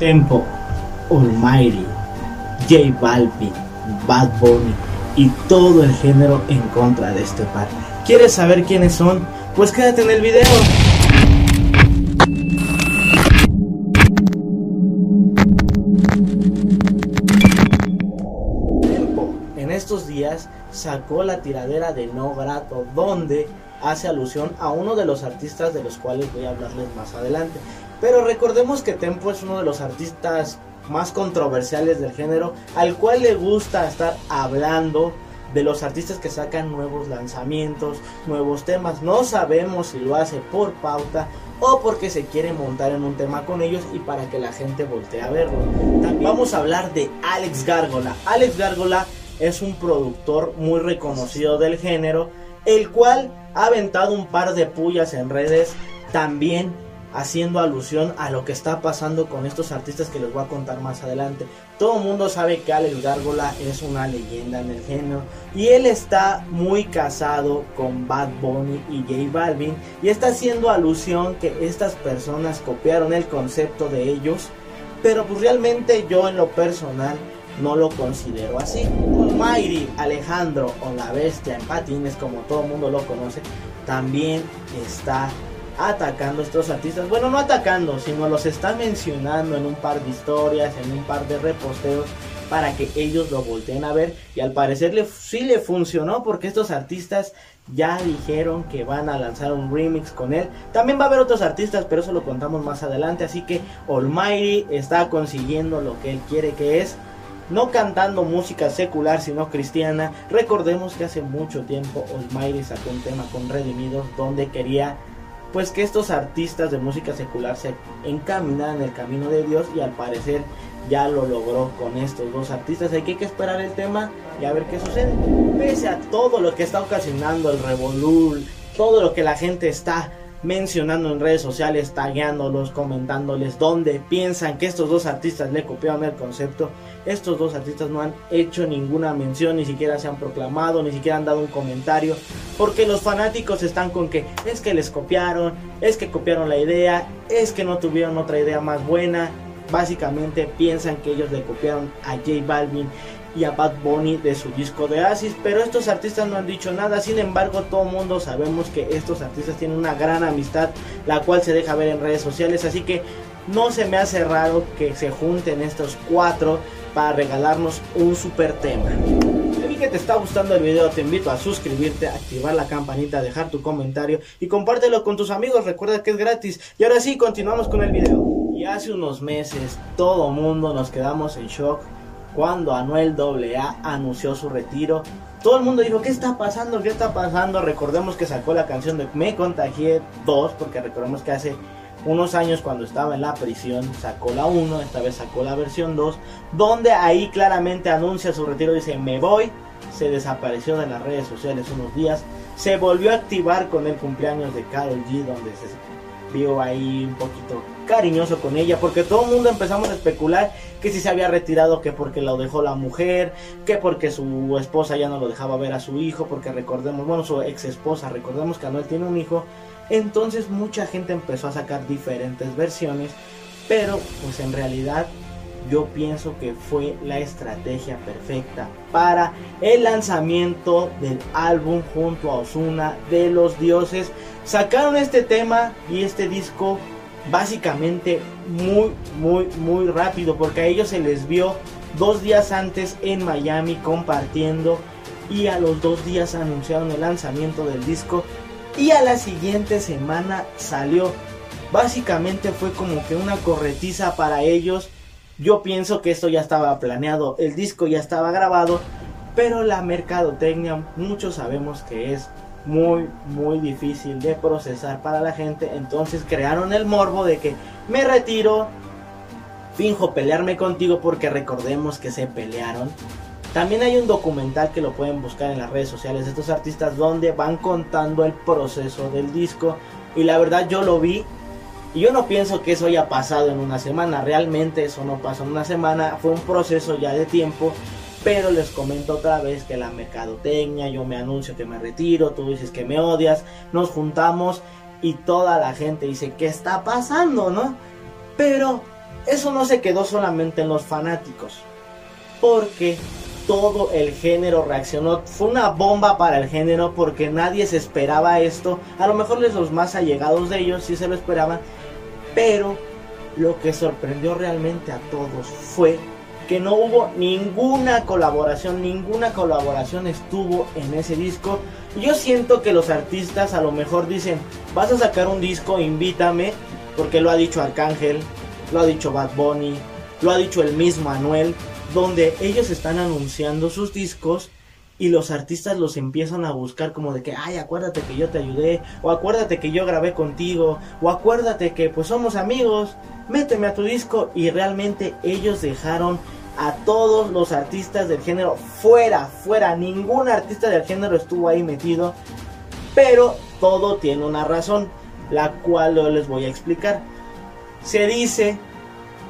Tempo, Almighty, J Balvin, Bad Bunny y todo el género en contra de este par. ¿Quieres saber quiénes son? Pues quédate en el video. Tempo en estos días sacó la tiradera de No Grato, donde hace alusión a uno de los artistas de los cuales voy a hablarles más adelante. Pero recordemos que Tempo es uno de los artistas más controversiales del género, al cual le gusta estar hablando de los artistas que sacan nuevos lanzamientos, nuevos temas. No sabemos si lo hace por pauta o porque se quiere montar en un tema con ellos y para que la gente voltee a verlo. También vamos a hablar de Alex Gárgola. Alex Gárgola es un productor muy reconocido del género, el cual ha aventado un par de pullas en redes también haciendo alusión a lo que está pasando con estos artistas que les voy a contar más adelante. Todo el mundo sabe que Alex Gárgola es una leyenda en el género y él está muy casado con Bad Bunny y J Balvin y está haciendo alusión que estas personas copiaron el concepto de ellos, pero pues realmente yo en lo personal no lo considero así. Mayri, Alejandro o la bestia en patines, como todo el mundo lo conoce, también está atacando a estos artistas. Bueno, no atacando, sino los está mencionando en un par de historias, en un par de reposteos para que ellos lo volteen a ver y al parecer le, sí le funcionó porque estos artistas ya dijeron que van a lanzar un remix con él. También va a haber otros artistas, pero eso lo contamos más adelante. Así que Almighty está consiguiendo lo que él quiere que es. No cantando música secular, sino cristiana. Recordemos que hace mucho tiempo Almighty sacó un tema con Redimidos donde quería pues que estos artistas de música secular se encaminan en el camino de Dios y al parecer ya lo logró con estos dos artistas. Hay que esperar el tema y a ver qué sucede. Pese a todo lo que está ocasionando el revolur, todo lo que la gente está mencionando en redes sociales, tagueándolos, comentándoles dónde piensan que estos dos artistas le copiaron el concepto. Estos dos artistas no han hecho ninguna mención, ni siquiera se han proclamado, ni siquiera han dado un comentario, porque los fanáticos están con que es que les copiaron, es que copiaron la idea, es que no tuvieron otra idea más buena. Básicamente piensan que ellos le copiaron a J Balvin y a Bad Bunny de su disco de Asis, pero estos artistas no han dicho nada, sin embargo todo mundo sabemos que estos artistas tienen una gran amistad, la cual se deja ver en redes sociales, así que no se me hace raro que se junten estos cuatro para regalarnos un super tema. Si que te está gustando el video, te invito a suscribirte, activar la campanita, dejar tu comentario y compártelo con tus amigos, recuerda que es gratis. Y ahora sí, continuamos con el video. Y hace unos meses todo mundo nos quedamos en shock cuando Anuel AA anunció su retiro. Todo el mundo dijo, ¿qué está pasando? ¿Qué está pasando? Recordemos que sacó la canción de Me Contagié 2, porque recordemos que hace unos años cuando estaba en la prisión sacó la 1, esta vez sacó la versión 2, donde ahí claramente anuncia su retiro, dice, me voy, se desapareció de las redes sociales unos días, se volvió a activar con el cumpleaños de Carol G, donde se vio ahí un poquito cariñoso con ella, porque todo el mundo empezamos a especular que si se había retirado, que porque lo dejó la mujer, que porque su esposa ya no lo dejaba ver a su hijo, porque recordemos, bueno, su ex esposa, recordemos que Anuel tiene un hijo, entonces mucha gente empezó a sacar diferentes versiones, pero pues en realidad yo pienso que fue la estrategia perfecta para el lanzamiento del álbum junto a Osuna de los dioses. Sacaron este tema y este disco básicamente muy, muy, muy rápido porque a ellos se les vio dos días antes en Miami compartiendo y a los dos días anunciaron el lanzamiento del disco y a la siguiente semana salió. Básicamente fue como que una corretiza para ellos. Yo pienso que esto ya estaba planeado, el disco ya estaba grabado, pero la mercadotecnia muchos sabemos que es muy, muy difícil de procesar para la gente. Entonces crearon el morbo de que me retiro, finjo pelearme contigo porque recordemos que se pelearon. También hay un documental que lo pueden buscar en las redes sociales de estos artistas donde van contando el proceso del disco. Y la verdad yo lo vi y yo no pienso que eso haya pasado en una semana. Realmente eso no pasó en una semana. Fue un proceso ya de tiempo pero les comento otra vez que la mercadotecnia, yo me anuncio que me retiro, tú dices que me odias, nos juntamos y toda la gente dice, ¿qué está pasando, no? Pero eso no se quedó solamente en los fanáticos, porque todo el género reaccionó. Fue una bomba para el género porque nadie se esperaba esto. A lo mejor los más allegados de ellos sí se lo esperaban, pero lo que sorprendió realmente a todos fue que no hubo ninguna colaboración, ninguna colaboración estuvo en ese disco. Yo siento que los artistas a lo mejor dicen, vas a sacar un disco, invítame, porque lo ha dicho Arcángel, lo ha dicho Bad Bunny, lo ha dicho el mismo Anuel, donde ellos están anunciando sus discos y los artistas los empiezan a buscar como de que, ay, acuérdate que yo te ayudé, o acuérdate que yo grabé contigo, o acuérdate que pues somos amigos, méteme a tu disco y realmente ellos dejaron a todos los artistas del género fuera, fuera, ningún artista del género estuvo ahí metido, pero todo tiene una razón, la cual yo les voy a explicar. Se dice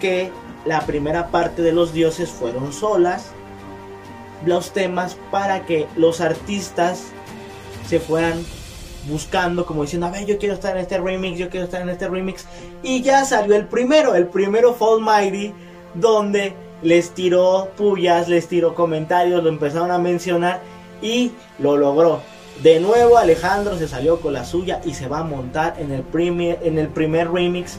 que la primera parte de los dioses fueron solas, los temas para que los artistas se fueran buscando como diciendo, a ver, yo quiero estar en este remix, yo quiero estar en este remix. Y ya salió el primero, el primero Fall Mighty, donde les tiró pullas, les tiró comentarios, lo empezaron a mencionar y lo logró. De nuevo Alejandro se salió con la suya y se va a montar en el primer, en el primer remix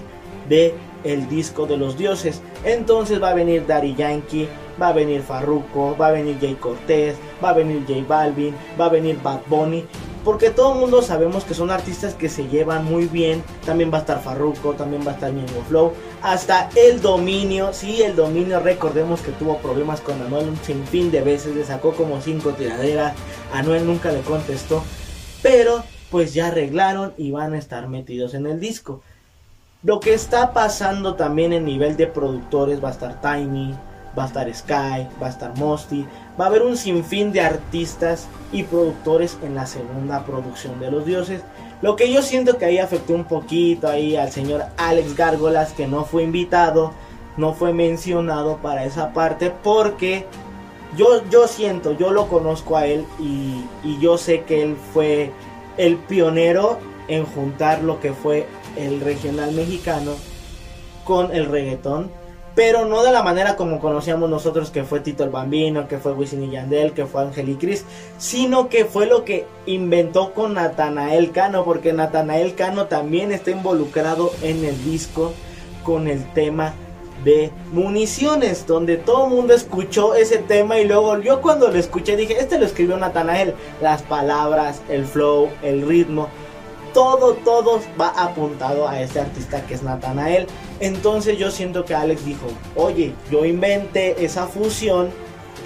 de el disco de los dioses. Entonces va a venir Daddy Yankee, va a venir Farruko, va a venir Jay Cortez, va a venir J Balvin, va a venir Bad Bunny. Porque todo el mundo sabemos que son artistas que se llevan muy bien. También va a estar Farruko, también va a estar Ñengo Flow. Hasta el dominio, sí, el dominio, recordemos que tuvo problemas con Anuel un sinfín de veces. Le sacó como cinco tiraderas. Anuel nunca le contestó. Pero pues ya arreglaron y van a estar metidos en el disco. Lo que está pasando también en nivel de productores va a estar Tiny, va a estar Sky, va a estar Mosty, va a haber un sinfín de artistas y productores en la segunda producción de los dioses. Lo que yo siento que ahí afectó un poquito ahí al señor Alex Gárgolas que no fue invitado, no fue mencionado para esa parte porque yo, yo siento, yo lo conozco a él y, y yo sé que él fue el pionero en juntar lo que fue el regional mexicano con el reggaetón, pero no de la manera como conocíamos nosotros que fue Tito el Bambino, que fue Wisin y Yandel, que fue Ángel y Cris, sino que fue lo que inventó con Natanael Cano, porque Natanael Cano también está involucrado en el disco con el tema de municiones, donde todo el mundo escuchó ese tema y luego yo cuando lo escuché dije, este lo escribió Natanael, las palabras, el flow, el ritmo, todo, todo va apuntado a este artista que es Natanael. Entonces yo siento que Alex dijo, oye, yo inventé esa fusión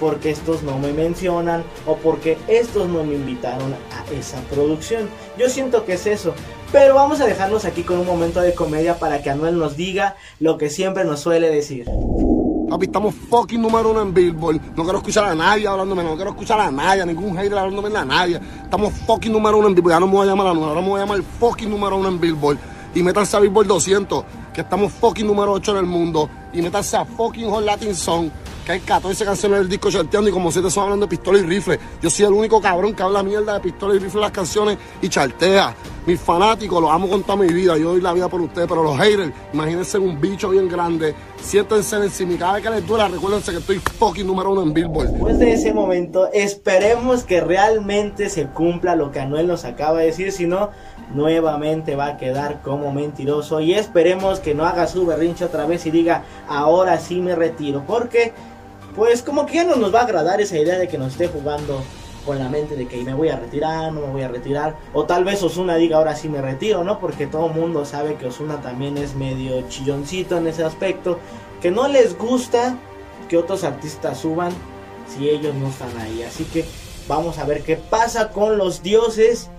porque estos no me mencionan o porque estos no me invitaron a esa producción. Yo siento que es eso. Pero vamos a dejarnos aquí con un momento de comedia para que Anuel nos diga lo que siempre nos suele decir. Papi, estamos fucking número uno en Billboard. No quiero escuchar a nadie hablándome, no quiero escuchar a nadie, a ningún hater hablándome a nadie. Estamos fucking número uno en Billboard. Ya no me voy a llamar a número, ahora me voy a llamar fucking número uno en Billboard. Y métanse a Billboard 200, que estamos fucking número 8 en el mundo. Y métanse a fucking Hot Latin Song, que hay 14 canciones del disco charteando y como te son hablando de pistola y rifle. Yo soy el único cabrón que habla mierda de pistola y rifle en las canciones y chartea. Mis fanáticos los amo con toda mi vida. Yo doy la vida por ustedes, pero los haters, imagínense un bicho bien grande. Siéntense encima y cada vez que les duela, recuérdense que estoy fucking número uno en Billboard. Después de ese momento, esperemos que realmente se cumpla lo que Anuel nos acaba de decir. Si no, nuevamente va a quedar como mentiroso. Y esperemos que no haga su berrinche otra vez y diga, ahora sí me retiro. Porque pues como que ya no nos va a agradar esa idea de que nos esté jugando con la mente de que me voy a retirar, no me voy a retirar. O tal vez Osuna diga ahora sí me retiro, ¿no? Porque todo el mundo sabe que Osuna también es medio chilloncito en ese aspecto. Que no les gusta que otros artistas suban si ellos no están ahí. Así que vamos a ver qué pasa con los dioses.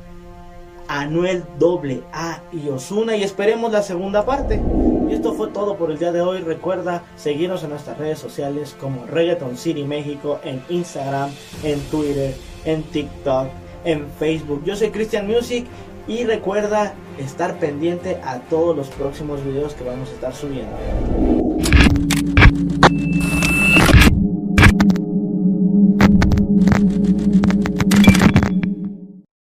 Anuel doble A y Osuna y esperemos la segunda parte. Y esto fue todo por el día de hoy. Recuerda seguirnos en nuestras redes sociales como Reggaeton City México en Instagram, en Twitter, en TikTok, en Facebook. Yo soy Christian Music y recuerda estar pendiente a todos los próximos videos que vamos a estar subiendo.